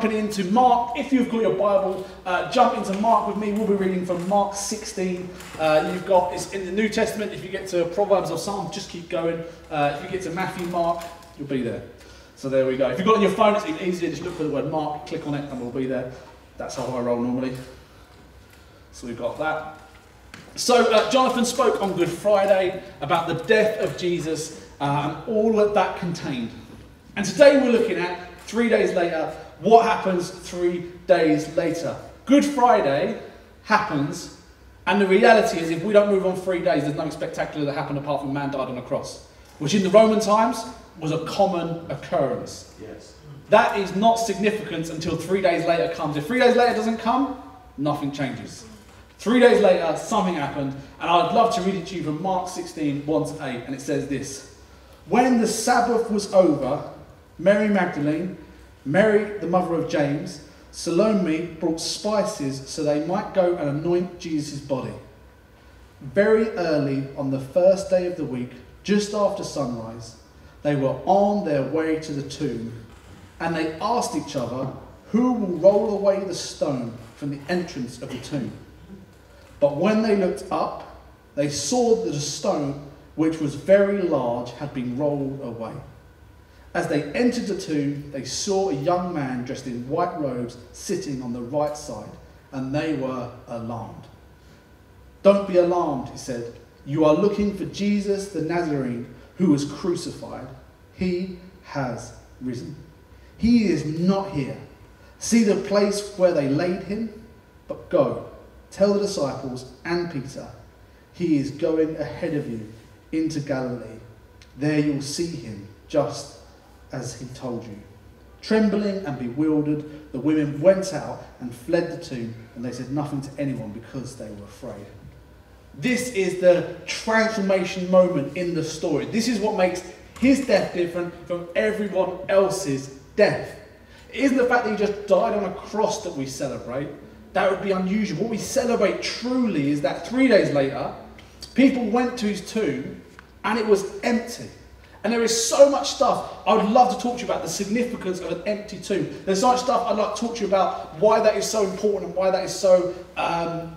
jumping into Mark. If you've got your Bible, uh, jump into Mark with me. We'll be reading from Mark 16. Uh, you've got it's in the New Testament. If you get to Proverbs or Psalm, just keep going. Uh, if you get to Matthew, Mark, you'll be there. So there we go. If you've got on your phone, it's even easier. Just look for the word Mark, click on it, and we'll be there. That's how I roll normally. So we've got that. So uh, Jonathan spoke on Good Friday about the death of Jesus uh, and all that that contained. And today we're looking at three days later, what happens three days later? Good Friday happens, and the reality is, if we don't move on three days, there's nothing spectacular that happened apart from man died on a cross, which in the Roman times was a common occurrence. Yes. That is not significant until three days later comes. If three days later doesn't come, nothing changes. Three days later, something happened, and I'd love to read it to you from Mark 16, 1 to 8, and it says this When the Sabbath was over, Mary Magdalene, Mary, the mother of James, Salome brought spices so they might go and anoint Jesus' body. Very early on the first day of the week, just after sunrise, they were on their way to the tomb, and they asked each other, Who will roll away the stone from the entrance of the tomb? But when they looked up, they saw that a stone, which was very large, had been rolled away. As they entered the tomb, they saw a young man dressed in white robes sitting on the right side, and they were alarmed. Don't be alarmed, he said. You are looking for Jesus the Nazarene who was crucified. He has risen. He is not here. See the place where they laid him? But go, tell the disciples and Peter, he is going ahead of you into Galilee. There you'll see him just as he told you. Trembling and bewildered, the women went out and fled the tomb, and they said nothing to anyone because they were afraid. This is the transformation moment in the story. This is what makes his death different from everyone else's death. It isn't the fact that he just died on a cross that we celebrate. That would be unusual. What we celebrate truly is that three days later, people went to his tomb and it was empty. And there is so much stuff I would love to talk to you about the significance of an empty tomb. There's so much stuff I'd like to talk to you about why that is so important and why that is so um,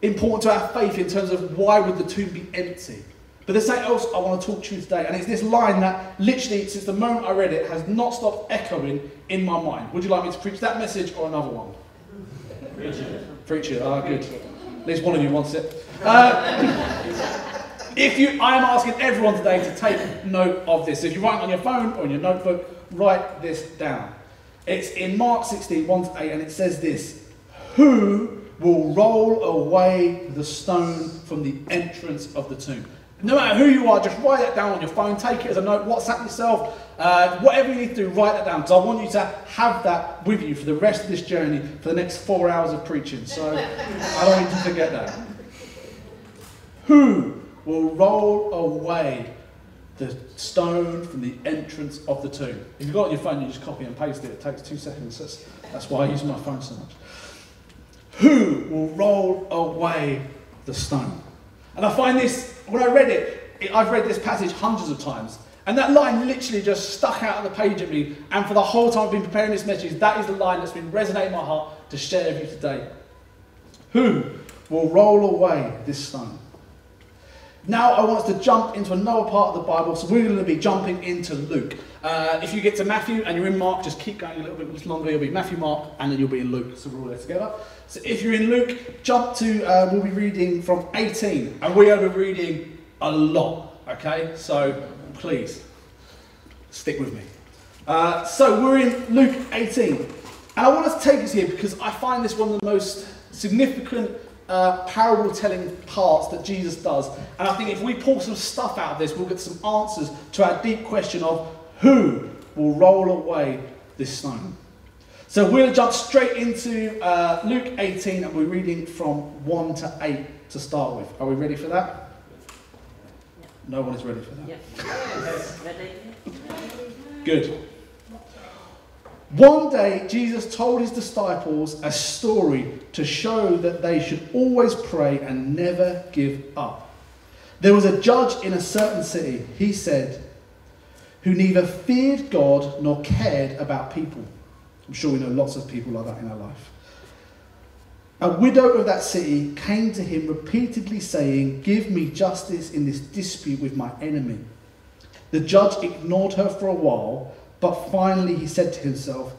important to our faith in terms of why would the tomb be empty. But there's something else I want to talk to you today, and it's this line that literally, since the moment I read it, has not stopped echoing in my mind. Would you like me to preach that message or another one? Preach it. Preach it. Ah, good. At least one of you wants it. Uh, if you, I am asking everyone today to take note of this. If you're writing on your phone or in your notebook, write this down. It's in Mark 16, 1 to 8, and it says this Who will roll away the stone from the entrance of the tomb? No matter who you are, just write that down on your phone, take it as a note, WhatsApp yourself, uh, whatever you need to do, write that down. Because I want you to have that with you for the rest of this journey, for the next four hours of preaching. So I don't you to forget that. Who will roll away the stone from the entrance of the tomb? If you've got your phone, you just copy and paste it. It takes two seconds. That's, that's why I use my phone so much. Who will roll away the stone? And I find this, when I read it, it, I've read this passage hundreds of times. And that line literally just stuck out of the page at me. And for the whole time I've been preparing this message, that is the line that's been resonating in my heart to share with you today. Who will roll away this stone? Now I want us to jump into another part of the Bible, so we're going to be jumping into Luke. Uh, if you get to Matthew and you're in Mark, just keep going a little bit longer. You'll be Matthew, Mark, and then you'll be in Luke. So we're all there together. So if you're in Luke, jump to, uh, we'll be reading from 18, and we are be reading a lot, okay? So please, stick with me. Uh, so we're in Luke 18, and I want us to take us here because I find this one of the most significant uh, parable telling parts that Jesus does. And I think if we pull some stuff out of this, we'll get some answers to our deep question of who will roll away this stone. So we'll jump straight into uh, Luke 18 and we're reading from 1 to 8 to start with. Are we ready for that? No one is ready for that. Yes. Good. One day, Jesus told his disciples a story to show that they should always pray and never give up. There was a judge in a certain city, he said, who neither feared God nor cared about people. I'm sure we know lots of people like that in our life. A widow of that city came to him repeatedly saying, Give me justice in this dispute with my enemy. The judge ignored her for a while, but finally he said to himself,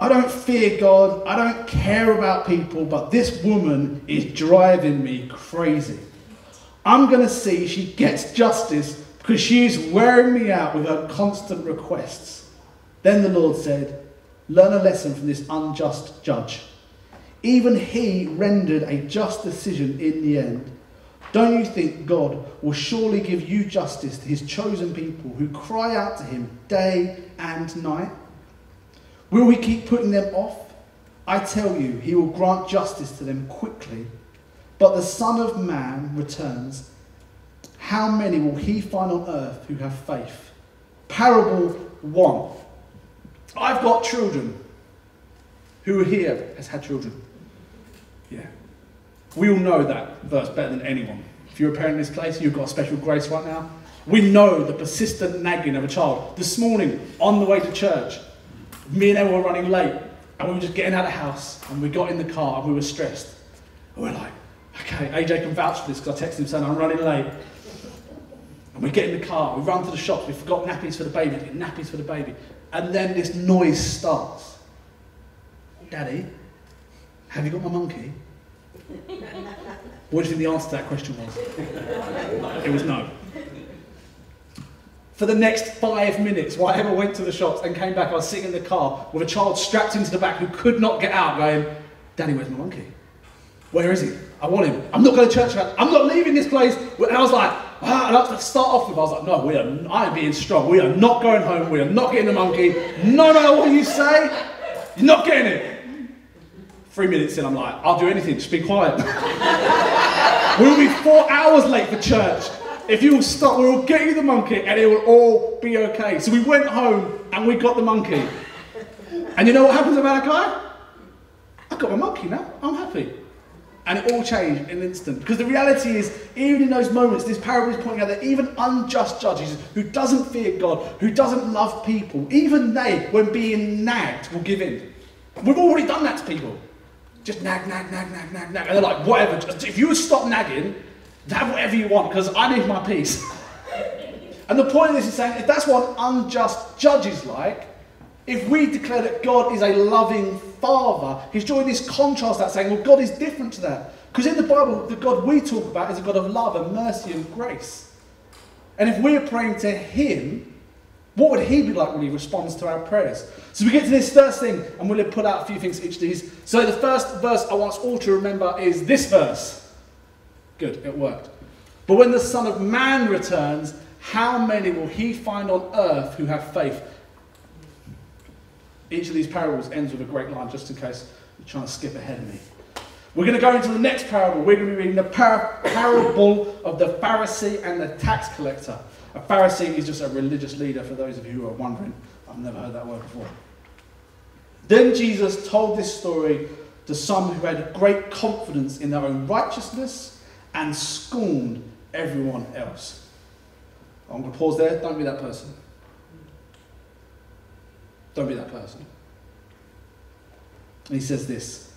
I don't fear God, I don't care about people, but this woman is driving me crazy. I'm going to see she gets justice because she's wearing me out with her constant requests. Then the Lord said, Learn a lesson from this unjust judge. Even he rendered a just decision in the end. Don't you think God will surely give you justice to his chosen people who cry out to him day and night? Will we keep putting them off? I tell you, he will grant justice to them quickly. But the Son of Man returns. How many will he find on earth who have faith? Parable 1. I've got children. Who here has had children? Yeah. We all know that verse better than anyone. If you're a parent in this place, you've got a special grace right now. We know the persistent nagging of a child. This morning, on the way to church, me and Emma were running late, and we were just getting out of the house, and we got in the car, and we were stressed. And we're like, okay, AJ can vouch for this because I texted him saying I'm running late. And we get in the car, we run to the shops, we forgot nappies for the baby, get nappies for the baby. And then this noise starts. Daddy, have you got my monkey? What do you think the answer to that question was? it was no. For the next five minutes, while Emma went to the shops and came back, I was sitting in the car with a child strapped into the back who could not get out, going, Daddy, where's my monkey? Where is he? I want him. I'm not going to church. I'm not leaving this place. And I was like, ah, and I start off with, I was like, no, we are, I am being strong. We are not going home. We are not getting the monkey. No matter what you say, you're not getting it. Three minutes in, I'm like, I'll do anything. Just be quiet. we'll be four hours late for church. If you will stop, we will get you the monkey and it will all be okay. So we went home and we got the monkey. And you know what happens a guy? I got my monkey now. I'm happy. And it all changed in an instant. Because the reality is, even in those moments, this parable is pointing out that even unjust judges who doesn't fear God, who doesn't love people, even they, when being nagged, will give in. We've already done that to people. Just nag, nag, nag, nag, nag, nag. And they're like, whatever. Just, if you would stop nagging, have whatever you want, because I need my peace. and the point of this is saying, if that's what unjust judge is like, if we declare that God is a loving Father, he's drawing this contrast that saying, well, God is different to that. Because in the Bible, the God we talk about is a God of love and mercy and grace. And if we're praying to him, what would he be like when he responds to our prayers? So we get to this first thing, and we'll put out a few things each of these. So the first verse I want us all to remember is this verse. Good, it worked. But when the Son of Man returns, how many will he find on earth who have faith? Each of these parables ends with a great line, just in case you're trying to skip ahead of me. We're going to go into the next parable. We're going to be reading the par- parable of the Pharisee and the tax collector. A Pharisee is just a religious leader, for those of you who are wondering. I've never heard that word before. Then Jesus told this story to some who had great confidence in their own righteousness and scorned everyone else. I'm going to pause there. Don't be that person. Don't be that person. And he says this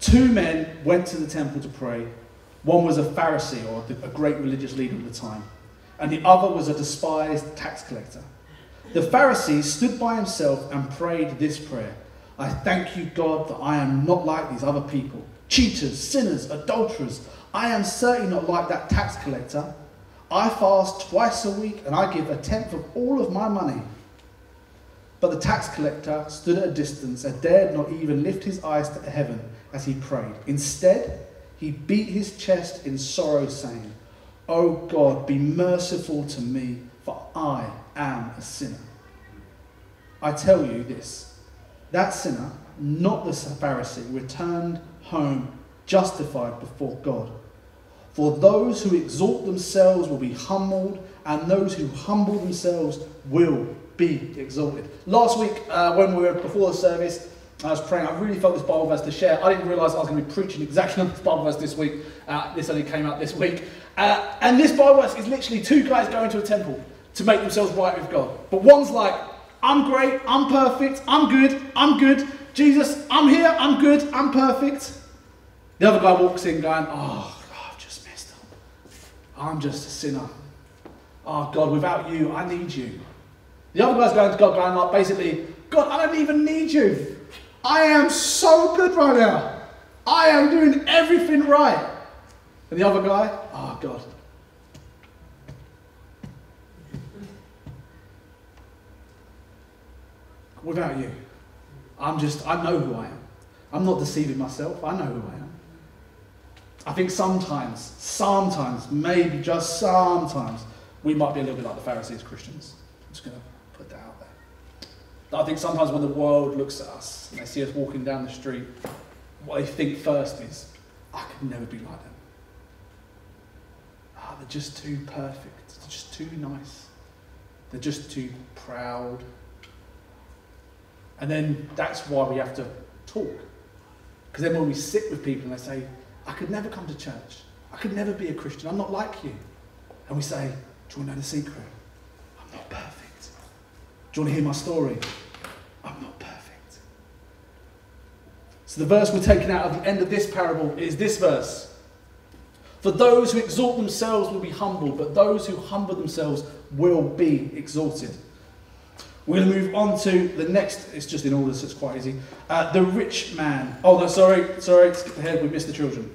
Two men went to the temple to pray. One was a Pharisee, or a great religious leader at the time, and the other was a despised tax collector. The Pharisee stood by himself and prayed this prayer I thank you, God, that I am not like these other people cheaters, sinners, adulterers. I am certainly not like that tax collector. I fast twice a week and I give a tenth of all of my money. But the tax collector stood at a distance and dared not even lift his eyes to heaven as he prayed. Instead, he beat his chest in sorrow, saying, O God, be merciful to me, for I am a sinner. I tell you this that sinner, not the Pharisee, returned home justified before God. For those who exalt themselves will be humbled, and those who humble themselves will be exalted. Last week, uh, when we were before the service, I was praying. I really felt this Bible verse to share. I didn't realise I was going to be preaching exactly on this Bible verse this week. Uh, this only came out this week. Uh, and this verse is literally two guys going to a temple to make themselves right with God. But one's like, I'm great, I'm perfect, I'm good, I'm good. Jesus, I'm here, I'm good, I'm perfect. The other guy walks in going, Oh, I've just messed up. I'm just a sinner. Oh, God, without you, I need you. The other guy's going to God, going like, basically, God, I don't even need you. I am so good right now. I am doing everything right. And the other guy, oh, God. Without you, I'm just, I know who I am. I'm not deceiving myself. I know who I am. I think sometimes, sometimes, maybe just sometimes, we might be a little bit like the Pharisees Christians. I'm just going to put that out there. I think sometimes when the world looks at us and they see us walking down the street, what they think first is, I could never be like them. Ah, they're just too perfect. They're just too nice. They're just too proud. And then that's why we have to talk. Because then when we sit with people and they say, I could never come to church. I could never be a Christian. I'm not like you. And we say, Do you want to know the secret? I'm not perfect. Do you want to hear my story? I'm not perfect. So the verse we're taking out of the end of this parable is this verse. For those who exalt themselves will be humbled, but those who humble themselves will be exalted. We're going to move on to the next. It's just in order, so it's quite easy. Uh, the rich man. Oh, no, sorry, sorry, skip ahead. We missed the children.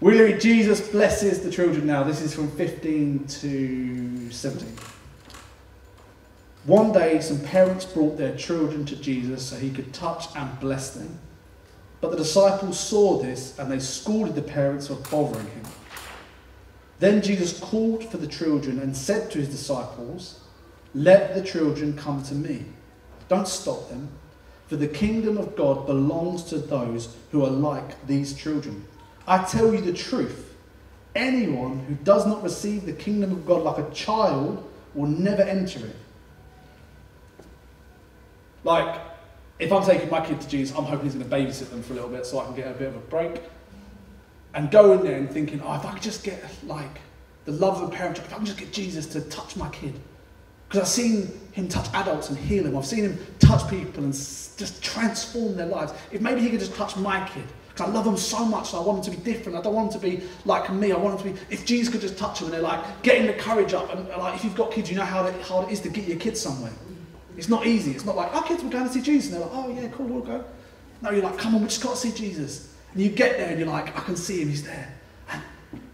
We're read Jesus blesses the children now. This is from 15 to 17. One day, some parents brought their children to Jesus so he could touch and bless them. But the disciples saw this and they scolded the parents for bothering him. Then Jesus called for the children and said to his disciples, Let the children come to me. Don't stop them, for the kingdom of God belongs to those who are like these children. I tell you the truth anyone who does not receive the kingdom of God like a child will never enter it. Like, if I'm taking my kid to Jesus, I'm hoping he's going to babysit them for a little bit so I can get a bit of a break. And go in there and thinking, oh, if I could just get like the love of a parent, if I can just get Jesus to touch my kid. Because I've seen him touch adults and heal them. I've seen him touch people and just transform their lives. If maybe he could just touch my kid, because I love them so much and I want them to be different. I don't want them to be like me. I want them to be, if Jesus could just touch them and they're like getting the courage up. And like, if you've got kids, you know how hard it is to get your kids somewhere. It's not easy. It's not like, our kids, we're going to see Jesus. And they're like, oh, yeah, cool, we'll go. No, you're like, come on, we just got to see Jesus. And you get there and you're like, I can see him, he's there. And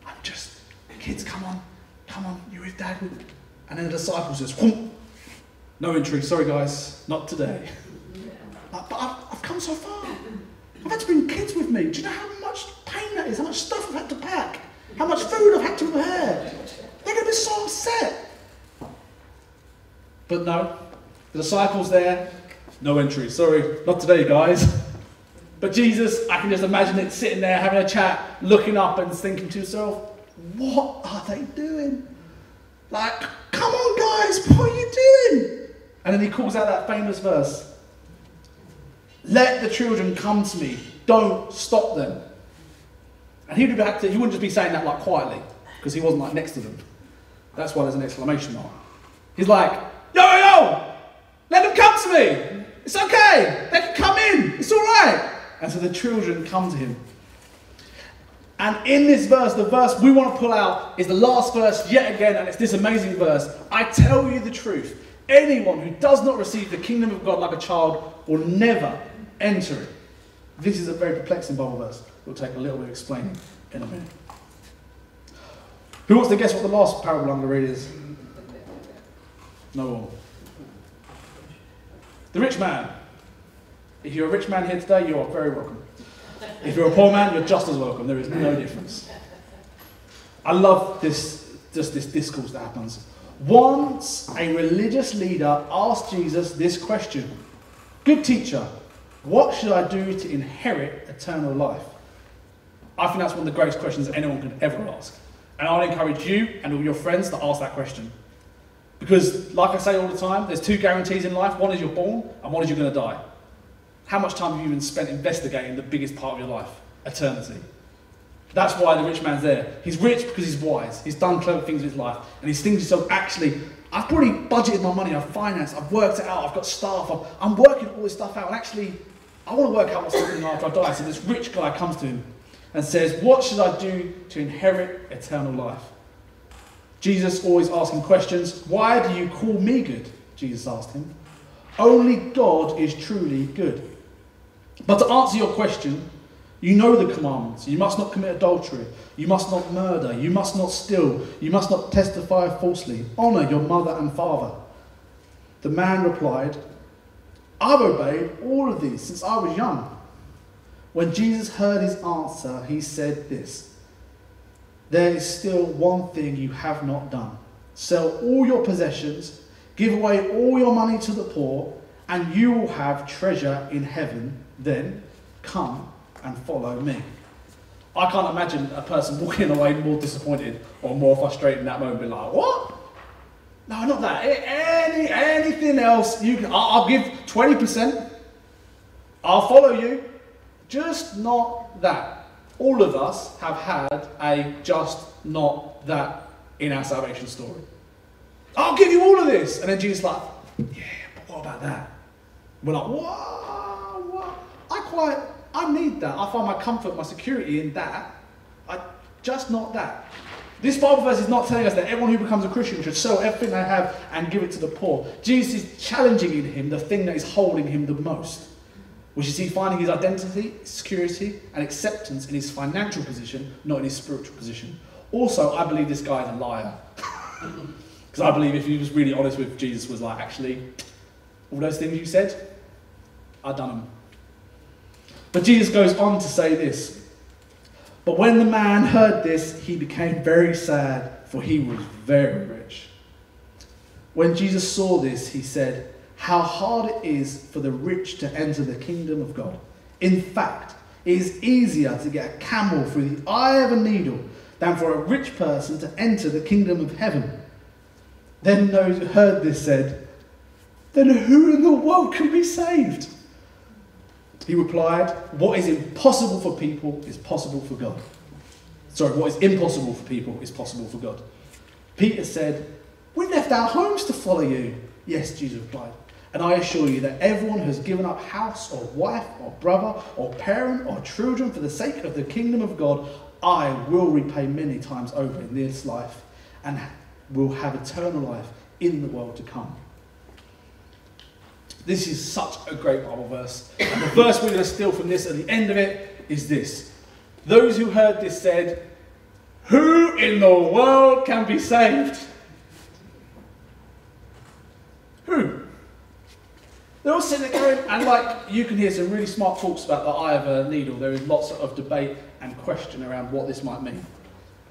I'm just, kids, come on, come on, you're with dad. And then the disciples just, Whoom. no entry, sorry guys, not today. But, but I've, I've come so far. I've had to bring kids with me. Do you know how much pain that is? How much stuff I've had to pack? How much food I've had to prepare? They're going to be so upset. But no, the disciples there, no entry. Sorry, not today, guys. But Jesus, I can just imagine it sitting there having a chat, looking up and thinking to himself, what are they doing? Like, come on, guys, what are you doing? And then he calls out that famous verse let the children come to me. Don't stop them. And he would have to, he wouldn't just be saying that like quietly, because he wasn't like next to them. That's why there's an exclamation mark. He's like, yo, yo, yo, let them come to me. It's okay. They can come in. It's all right. And so the children come to him. And in this verse, the verse we want to pull out is the last verse yet again, and it's this amazing verse. I tell you the truth. Anyone who does not receive the kingdom of God like a child will never enter it. This is a very perplexing Bible verse. We'll take a little bit of explaining in a minute. Who wants to guess what the last parable I'm going to read is? No one. The rich man. If you're a rich man here today, you are very welcome. If you're a poor man, you're just as welcome. There is no difference. I love this, just this discourse that happens. Once a religious leader asked Jesus this question Good teacher, what should I do to inherit eternal life? I think that's one of the greatest questions anyone could ever ask. And I'd encourage you and all your friends to ask that question. Because, like I say all the time, there's two guarantees in life one is you're born, and one is you're going to die. How much time have you even spent investigating the biggest part of your life? Eternity. That's why the rich man's there. He's rich because he's wise. He's done clever things with his life. And he's thinking to himself, actually, I've probably budgeted my money, I've financed, I've worked it out, I've got staff, I'm, I'm working all this stuff out. And actually, I want to work out what's happening after I die. So this rich guy comes to him and says, What should I do to inherit eternal life? Jesus always asking questions. Why do you call me good? Jesus asked him. Only God is truly good. But to answer your question, you know the commandments. You must not commit adultery. You must not murder. You must not steal. You must not testify falsely. Honour your mother and father. The man replied, I've obeyed all of these since I was young. When Jesus heard his answer, he said this There is still one thing you have not done. Sell all your possessions, give away all your money to the poor, and you will have treasure in heaven. Then come and follow me. I can't imagine a person walking away more disappointed or more frustrated in that moment, being like, What? No, not that. Any, anything else, you can, I'll, I'll give 20%. I'll follow you. Just not that. All of us have had a just not that in our salvation story. I'll give you all of this. And then Jesus like, yeah, but what about that? We're like, what? What? I quite, I need that. I find my comfort, my security in that. I just not that. This Bible verse is not telling us that everyone who becomes a Christian should sell everything they have and give it to the poor. Jesus is challenging in him the thing that is holding him the most, which is he finding his identity, security, and acceptance in his financial position, not in his spiritual position. Also, I believe this guy is a liar. Because I believe if he was really honest with Jesus, was like, actually, all those things you said, I've done them. But Jesus goes on to say this but when the man heard this, he became very sad, for he was very rich. When Jesus saw this, he said, How hard it is for the rich to enter the kingdom of God. In fact, it is easier to get a camel through the eye of a needle than for a rich person to enter the kingdom of heaven. Then those who heard this said, Then who in the world can be saved? He replied, What is impossible for people is possible for God. Sorry, what is impossible for people is possible for God. Peter said, We left our homes to follow you. Yes, Jesus replied. And I assure you that everyone who has given up house or wife or brother or parent or children for the sake of the kingdom of God, I will repay many times over in this life and will have eternal life in the world to come. This is such a great Bible verse. And the verse we're going to steal from this at the end of it is this Those who heard this said, Who in the world can be saved? Who? They're all sitting there going, and like you can hear some really smart talks about the eye of a needle. There is lots of debate and question around what this might mean.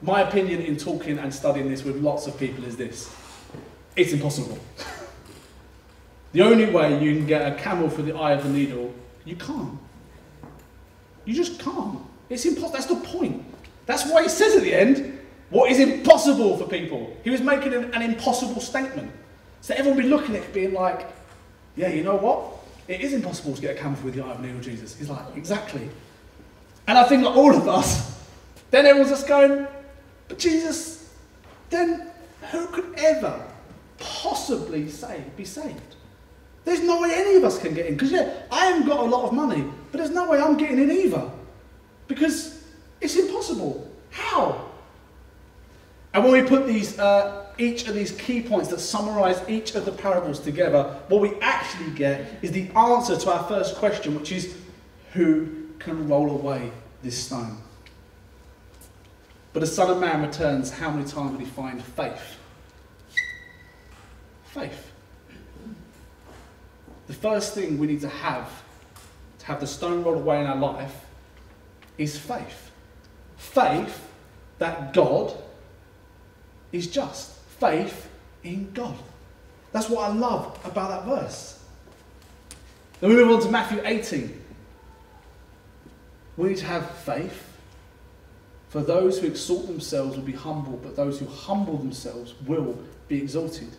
My opinion in talking and studying this with lots of people is this it's impossible. the only way you can get a camel for the eye of a needle, you can't. You just can't. It's impossible. That's the point. That's why he says at the end, what is impossible for people. He was making an, an impossible statement. So everyone would be looking at it being like, yeah, you know what? It is impossible to get a camel with the eye of needle, Jesus. He's like, exactly. And I think like all of us, then everyone's just going, but Jesus, then who could ever possibly say, be saved? There's no way any of us can get in. Because, yeah, I haven't got a lot of money, but there's no way I'm getting in either. Because it's impossible. How? And when we put these, uh, each of these key points that summarize each of the parables together, what we actually get is the answer to our first question, which is who can roll away this stone? But the Son of Man returns, how many times will he find faith? Faith. The first thing we need to have to have the stone rolled away in our life is faith. Faith that God is just. Faith in God. That's what I love about that verse. Then we move on to Matthew 18. We need to have faith. For those who exalt themselves will be humble, but those who humble themselves will be exalted.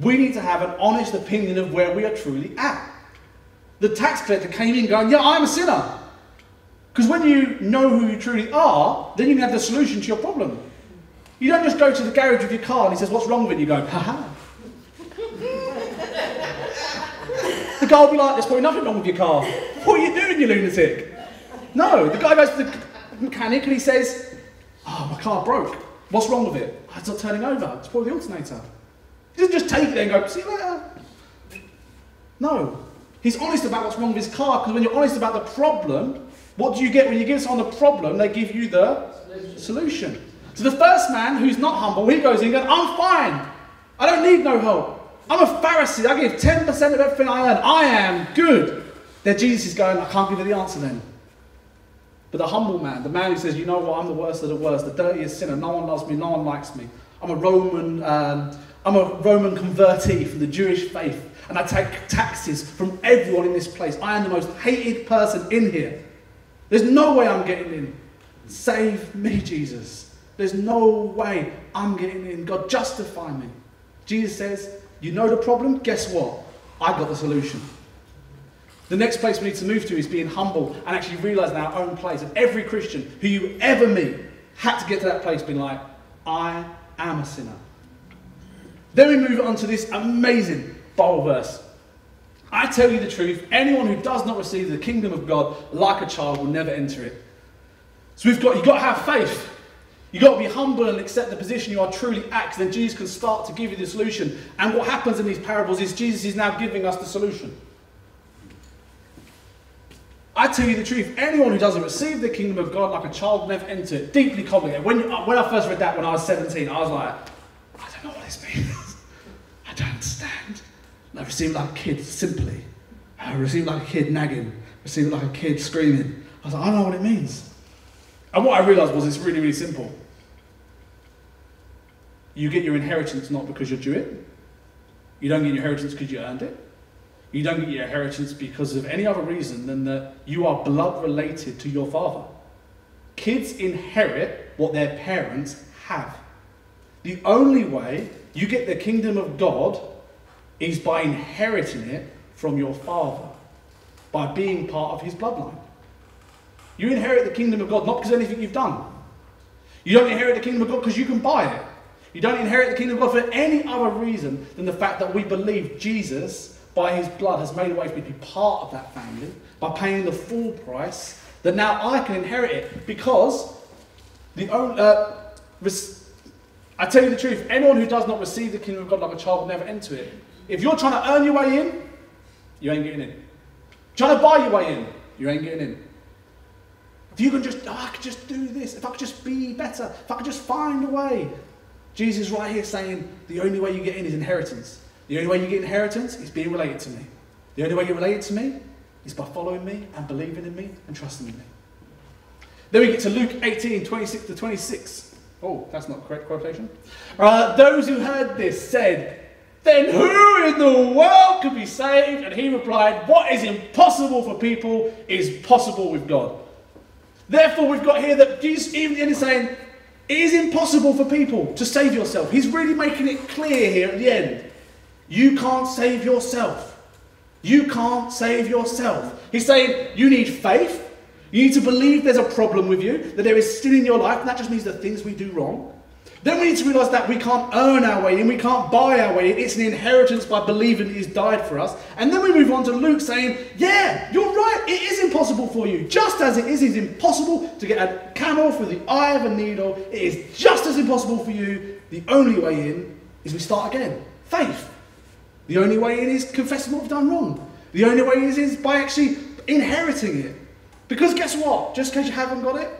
We need to have an honest opinion of where we are truly at. The tax collector came in going, Yeah, I'm a sinner. Because when you know who you truly are, then you can have the solution to your problem. You don't just go to the garage with your car and he says, What's wrong with it? You go, Haha. the guy will be like, There's probably nothing wrong with your car. What are you doing, you lunatic? No, the guy goes to the mechanic and he says, Oh, my car broke. What's wrong with it? Oh, it's not turning over. It's probably the alternator. He doesn't just take it and go, See you later. No. He's honest about what's wrong with his car because when you're honest about the problem, what do you get when you give someone the problem? They give you the solution. So the first man who's not humble, he goes in going, I'm fine. I don't need no help. I'm a Pharisee. I give 10% of everything I earn. I am good. Then Jesus is going, I can't give you the answer then. But the humble man, the man who says, you know what, I'm the worst of the worst, the dirtiest sinner, no one loves me, no one likes me. I'm a Roman, um, I'm a Roman convertee from the Jewish faith, and I take taxes from everyone in this place. I am the most hated person in here. There's no way I'm getting in. Save me, Jesus. There's no way I'm getting in. God, justify me. Jesus says, You know the problem? Guess what? I got the solution. The next place we need to move to is being humble and actually realizing our own place. And every Christian who you ever meet had to get to that place being like, I am a sinner. Then we move on to this amazing Bible verse. I tell you the truth, anyone who does not receive the kingdom of God like a child will never enter it. So we've got, you've got to have faith. You've got to be humble and accept the position you are truly at, then Jesus can start to give you the solution. And what happens in these parables is Jesus is now giving us the solution. I tell you the truth, anyone who doesn't receive the kingdom of God like a child never enter it. Deeply complicated. When, uh, when I first read that when I was 17, I was like, I don't know what this means. I don't understand. And I received like a kid, simply. I received like a kid nagging. I received like a kid screaming. I was like, I don't know what it means. And what I realised was it's really, really simple. You get your inheritance not because you're Jewish. You don't get your inheritance because you earned it. You don't get your inheritance because of any other reason than that you are blood related to your father. Kids inherit what their parents have. The only way you get the kingdom of God is by inheriting it from your father, by being part of his bloodline. You inherit the kingdom of God not because of anything you've done. You don't inherit the kingdom of God because you can buy it. You don't inherit the kingdom of God for any other reason than the fact that we believe Jesus, by his blood, has made a way for me to be part of that family by paying the full price, that now I can inherit it because the only. Uh, I tell you the truth, anyone who does not receive the kingdom of God like a child will never enter it. If you're trying to earn your way in, you ain't getting in. Trying to buy your way in, you ain't getting in. If you can just, oh, I could just do this, if I could just be better, if I could just find a way. Jesus right here saying the only way you get in is inheritance. The only way you get inheritance is being related to me. The only way you're related to me is by following me and believing in me and trusting in me. Then we get to Luke 18, 26 to 26. Oh, that's not correct quotation. Uh, those who heard this said, Then who in the world could be saved? And he replied, What is impossible for people is possible with God. Therefore, we've got here that Jesus, even in saying, it is impossible for people to save yourself. He's really making it clear here at the end. You can't save yourself. You can't save yourself. He's saying you need faith. You need to believe there's a problem with you, that there is sin in your life, and that just means the things we do wrong. Then we need to realize that we can't earn our way in, we can't buy our way in. It's an inheritance by believing that He's died for us. And then we move on to Luke saying, Yeah, you're right, it is impossible for you. Just as it is, it's impossible to get a camel through the eye of a needle, it is just as impossible for you. The only way in is we start again faith. The only way in is confessing what we've done wrong. The only way is, is by actually inheriting it. Because guess what? Just because you haven't got it,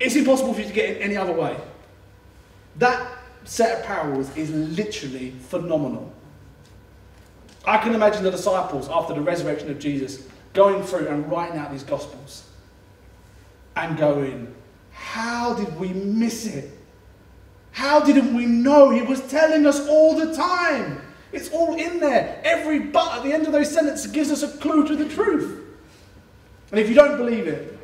it's impossible for you to get it any other way. That set of parables is literally phenomenal. I can imagine the disciples, after the resurrection of Jesus, going through and writing out these Gospels and going, How did we miss it? How didn't we know? He was telling us all the time. It's all in there. Every but at the end of those sentences gives us a clue to the truth. And if you don't believe it,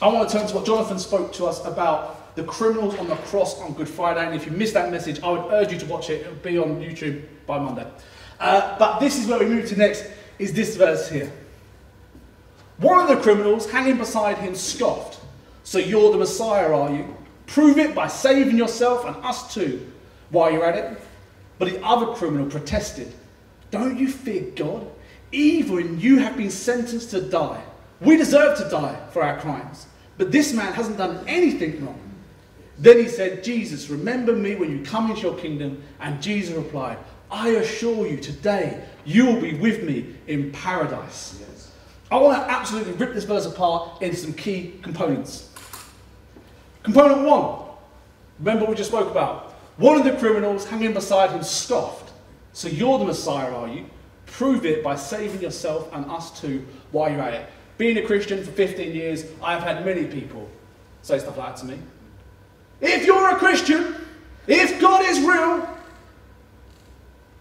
I want to turn to what Jonathan spoke to us about the criminals on the cross on Good Friday. And if you missed that message, I would urge you to watch it. It'll be on YouTube by Monday. Uh, but this is where we move to next, is this verse here. One of the criminals hanging beside him scoffed, So you're the Messiah, are you? Prove it by saving yourself and us too while you're at it. But the other criminal protested, Don't you fear God? Even you have been sentenced to die. We deserve to die for our crimes. But this man hasn't done anything wrong. Then he said, Jesus, remember me when you come into your kingdom. And Jesus replied, I assure you, today you will be with me in paradise. Yes. I want to absolutely rip this verse apart into some key components. Component one, remember what we just spoke about. One of the criminals hanging beside him scoffed. So you're the Messiah, are you? Prove it by saving yourself and us too while you're at it. Being a Christian for 15 years, I've had many people say stuff like that to me. If you're a Christian, if God is real,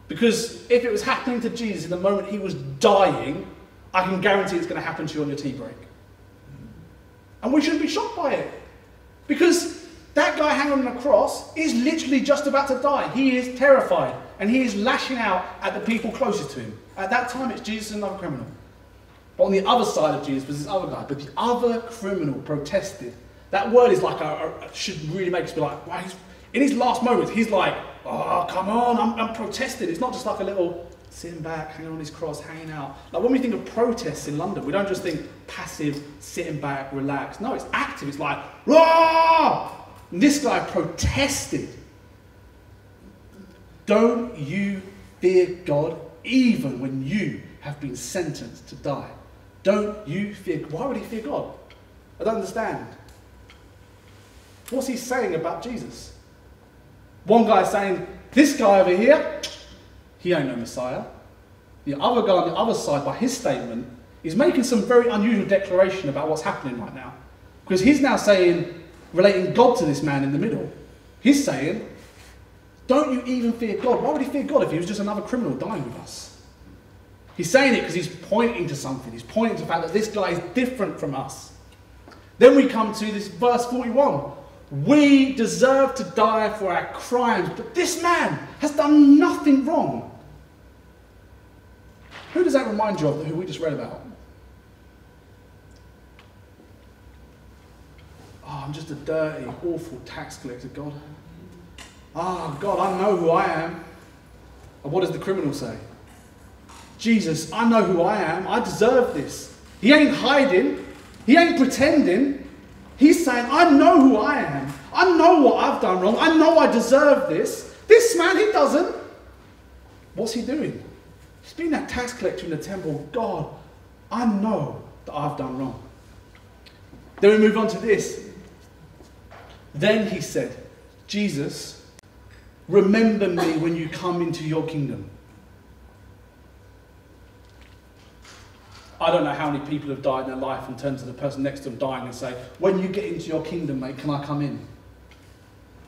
because if it was happening to Jesus in the moment he was dying, I can guarantee it's going to happen to you on your tea break. And we shouldn't be shocked by it. Because that guy hanging on the cross is literally just about to die. He is terrified and he is lashing out at the people closest to him. At that time, it's Jesus and another criminal. But on the other side of Jesus was this other guy. But the other criminal protested that word is like, a, a, should really make us be like, wow, in his last moments, he's like, oh, come on, I'm, I'm protesting. It's not just like a little sitting back, hanging on his cross, hanging out. Like when we think of protests in London, we don't just think passive, sitting back, relaxed. No, it's active. It's like, rah! This guy protested. Don't you fear God even when you have been sentenced to die? Don't you fear Why would he fear God? I don't understand. What's he saying about Jesus? One guy saying, This guy over here, he ain't no Messiah. The other guy on the other side, by his statement, is making some very unusual declaration about what's happening right now. Because he's now saying, relating God to this man in the middle. He's saying, Don't you even fear God? Why would he fear God if he was just another criminal dying with us? He's saying it because he's pointing to something. He's pointing to the fact that this guy is different from us. Then we come to this verse 41. We deserve to die for our crimes, but this man has done nothing wrong. Who does that remind you of, who we just read about? Oh, I'm just a dirty, awful tax collector, God. Ah, oh, God, I know who I am. And what does the criminal say? Jesus, I know who I am. I deserve this. He ain't hiding, he ain't pretending. He's saying, I know who I am. I know what I've done wrong. I know I deserve this. This man, he doesn't. What's he doing? He's being that tax collector in the temple. God, I know that I've done wrong. Then we move on to this. Then he said, Jesus, remember me when you come into your kingdom. I don't know how many people have died in their life and turn to the person next to them dying and say, When you get into your kingdom, mate, can I come in?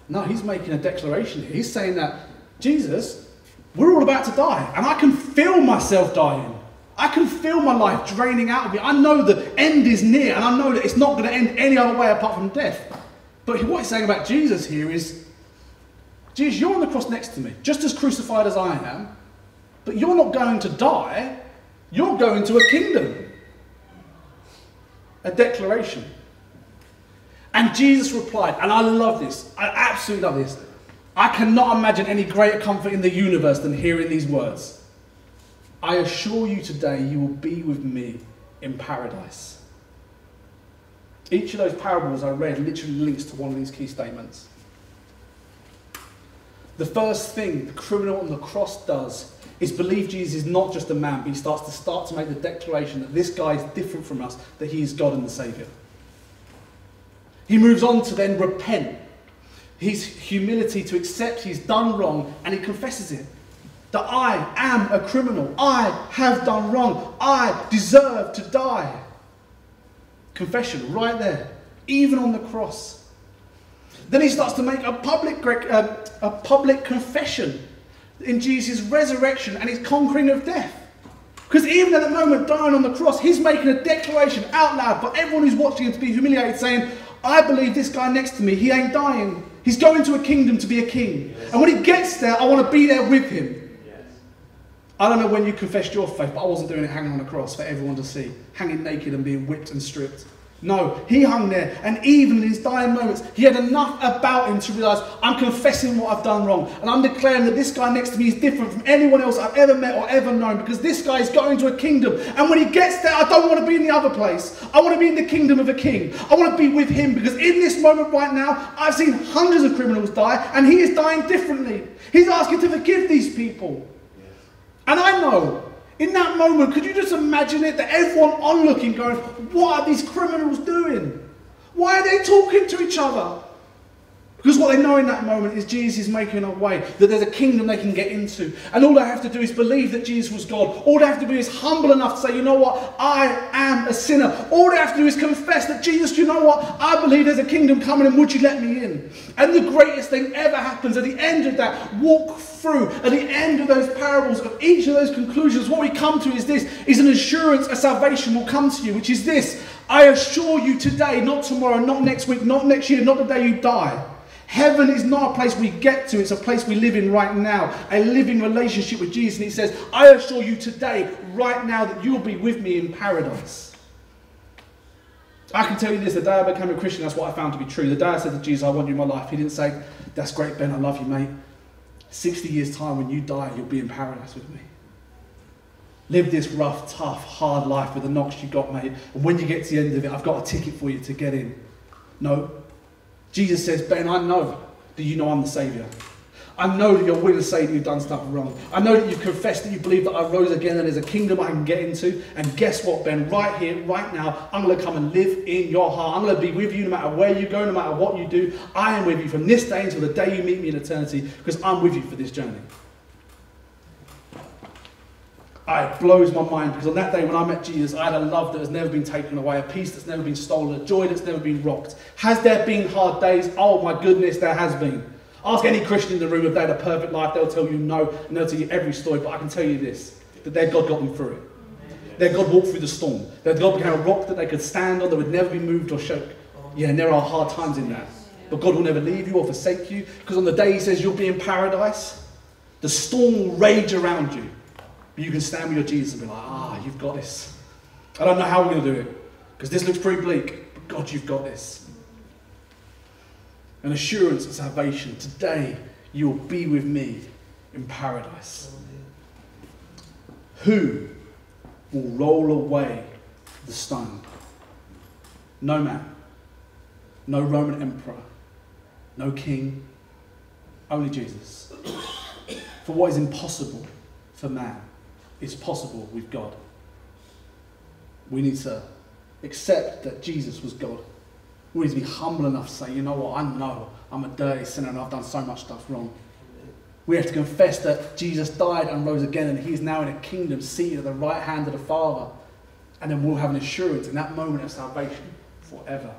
No, he's making a declaration here. He's saying that, Jesus, we're all about to die, and I can feel myself dying. I can feel my life draining out of me. I know the end is near, and I know that it's not going to end any other way apart from death. But what he's saying about Jesus here is, Jesus, you're on the cross next to me, just as crucified as I am, but you're not going to die. You're going to a kingdom. A declaration. And Jesus replied, and I love this, I absolutely love this. I cannot imagine any greater comfort in the universe than hearing these words. I assure you today, you will be with me in paradise. Each of those parables I read literally links to one of these key statements. The first thing the criminal on the cross does is believe Jesus is not just a man, but he starts to start to make the declaration that this guy is different from us, that he is God and the Saviour. He moves on to then repent. His humility to accept he's done wrong and he confesses it. That I am a criminal. I have done wrong. I deserve to die. Confession right there, even on the cross. Then he starts to make a public, a public confession in Jesus' resurrection and his conquering of death. Because even at the moment, dying on the cross, he's making a declaration out loud for everyone who's watching him to be humiliated, saying, I believe this guy next to me, he ain't dying. He's going to a kingdom to be a king. And when he gets there, I want to be there with him. I don't know when you confessed your faith, but I wasn't doing it hanging on a cross for everyone to see, hanging naked and being whipped and stripped. No, he hung there, and even in his dying moments, he had enough about him to realize I'm confessing what I've done wrong, and I'm declaring that this guy next to me is different from anyone else I've ever met or ever known because this guy is going to a kingdom. And when he gets there, I don't want to be in the other place. I want to be in the kingdom of a king. I want to be with him because in this moment right now, I've seen hundreds of criminals die, and he is dying differently. He's asking to forgive these people. And I know in that moment, could you just imagine it? That everyone onlooking going, what are these criminals doing? Why are they talking to each other? Because what they know in that moment is Jesus is making a way, that there's a kingdom they can get into. And all they have to do is believe that Jesus was God. All they have to do is humble enough to say, you know what, I am a sinner. All they have to do is confess that Jesus, you know what, I believe there's a kingdom coming and would you let me in? And the greatest thing ever happens at the end of that walk through, at the end of those parables, of each of those conclusions, what we come to is this, is an assurance a salvation will come to you, which is this. I assure you today, not tomorrow, not next week, not next year, not the day you die Heaven is not a place we get to, it's a place we live in right now. A living relationship with Jesus. And he says, I assure you today, right now, that you'll be with me in paradise. I can tell you this the day I became a Christian, that's what I found to be true. The day I said to Jesus, I want you in my life, he didn't say, That's great, Ben, I love you, mate. 60 years' time, when you die, you'll be in paradise with me. Live this rough, tough, hard life with the knocks you got, mate. And when you get to the end of it, I've got a ticket for you to get in. No, Jesus says, Ben, I know that you know I'm the Saviour. I know that you're willing to say that you've done stuff wrong. I know that you've confessed that you believe that I rose again and there's a kingdom I can get into. And guess what, Ben? Right here, right now, I'm going to come and live in your heart. I'm going to be with you no matter where you go, no matter what you do. I am with you from this day until the day you meet me in eternity because I'm with you for this journey. It blows my mind because on that day when I met Jesus, I had a love that has never been taken away, a peace that's never been stolen, a joy that's never been rocked. Has there been hard days? Oh my goodness, there has been. Ask any Christian in the room if they had a perfect life, they'll tell you no, and they'll tell you every story, but I can tell you this that their God got them through it. Their God walked through the storm. Their God became a rock that they could stand on that would never be moved or shook. Yeah, and there are hard times in that. But God will never leave you or forsake you because on the day He says you'll be in paradise, the storm will rage around you. But you can stand with your Jesus and be like, ah, you've got this. I don't know how we're going to do it because this looks pretty bleak, but God, you've got this. An assurance of salvation. Today, you will be with me in paradise. Who will roll away the stone? No man, no Roman emperor, no king, only Jesus. For what is impossible for man is possible with God. We need to accept that Jesus was God. We need to be humble enough to say, you know what, I know I'm a dirty sinner and I've done so much stuff wrong. We have to confess that Jesus died and rose again and he is now in a kingdom seated at the right hand of the Father. And then we'll have an assurance in that moment of salvation forever.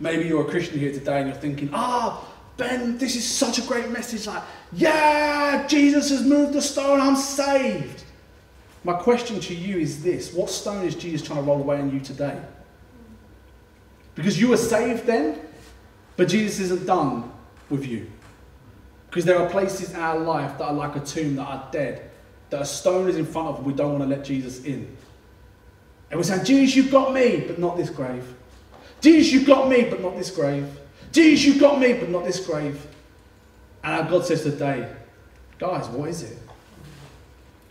Maybe you're a Christian here today and you're thinking, ah, Ben, this is such a great message. Like, yeah, Jesus has moved the stone, I'm saved. My question to you is this What stone is Jesus trying to roll away on you today? Because you were saved then, but Jesus isn't done with you. Because there are places in our life that are like a tomb that are dead, that a stone is in front of, and we don't want to let Jesus in. And we're saying, Jesus, you've got me, but not this grave. Jesus, you've got me, but not this grave. Jesus, you've got me, but not this grave. And our God says today, guys, what is it?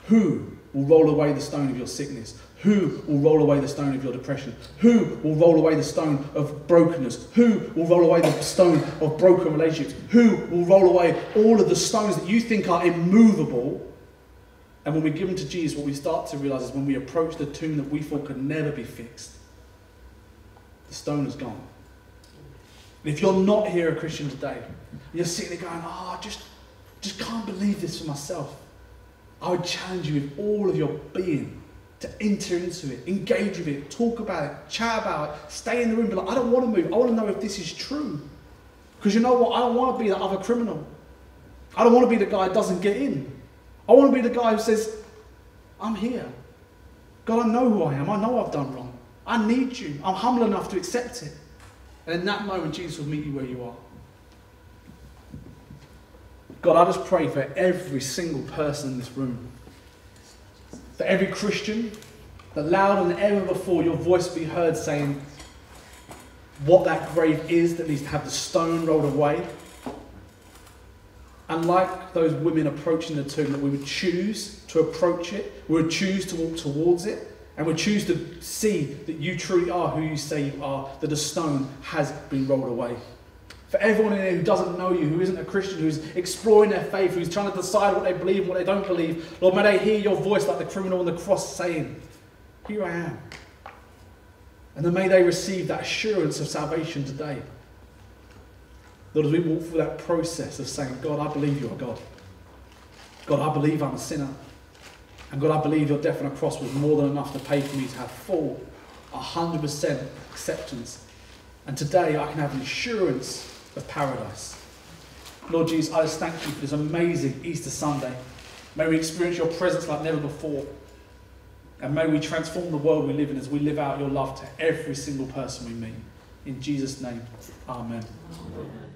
Who will roll away the stone of your sickness? Who will roll away the stone of your depression? Who will roll away the stone of brokenness? Who will roll away the stone of broken relationships? Who will roll away all of the stones that you think are immovable? And when we give them to Jesus, what we start to realize is when we approach the tomb that we thought could never be fixed, the stone is gone. And if you're not here a Christian today, you're sitting there going, oh, I just, just can't believe this for myself. I would challenge you with all of your being to enter into it, engage with it, talk about it, chat about it, stay in the room, be like, I don't want to move. I want to know if this is true. Because you know what? I don't want to be that other criminal. I don't want to be the guy that doesn't get in. I want to be the guy who says, I'm here. God, I know who I am. I know I've done wrong. I need you. I'm humble enough to accept it. And in that moment, Jesus will meet you where you are. God, I just pray for every single person in this room, for every Christian, that louder than ever before your voice be heard saying what that grave is that needs to have the stone rolled away. And like those women approaching the tomb, that we would choose to approach it, we would choose to walk towards it, and we choose to see that you truly are who you say you are, that a stone has been rolled away. For everyone in here who doesn't know you, who isn't a Christian, who's exploring their faith, who's trying to decide what they believe and what they don't believe, Lord, may they hear your voice like the criminal on the cross saying, Here I am. And then may they receive that assurance of salvation today. Lord, as we walk through that process of saying, God, I believe you are God. God, I believe I'm a sinner. And God, I believe your death on a cross was more than enough to pay for me to have full, 100% acceptance. And today I can have an assurance of paradise. Lord Jesus, I just thank you for this amazing Easter Sunday. May we experience your presence like never before. And may we transform the world we live in as we live out your love to every single person we meet. In Jesus' name, amen. amen.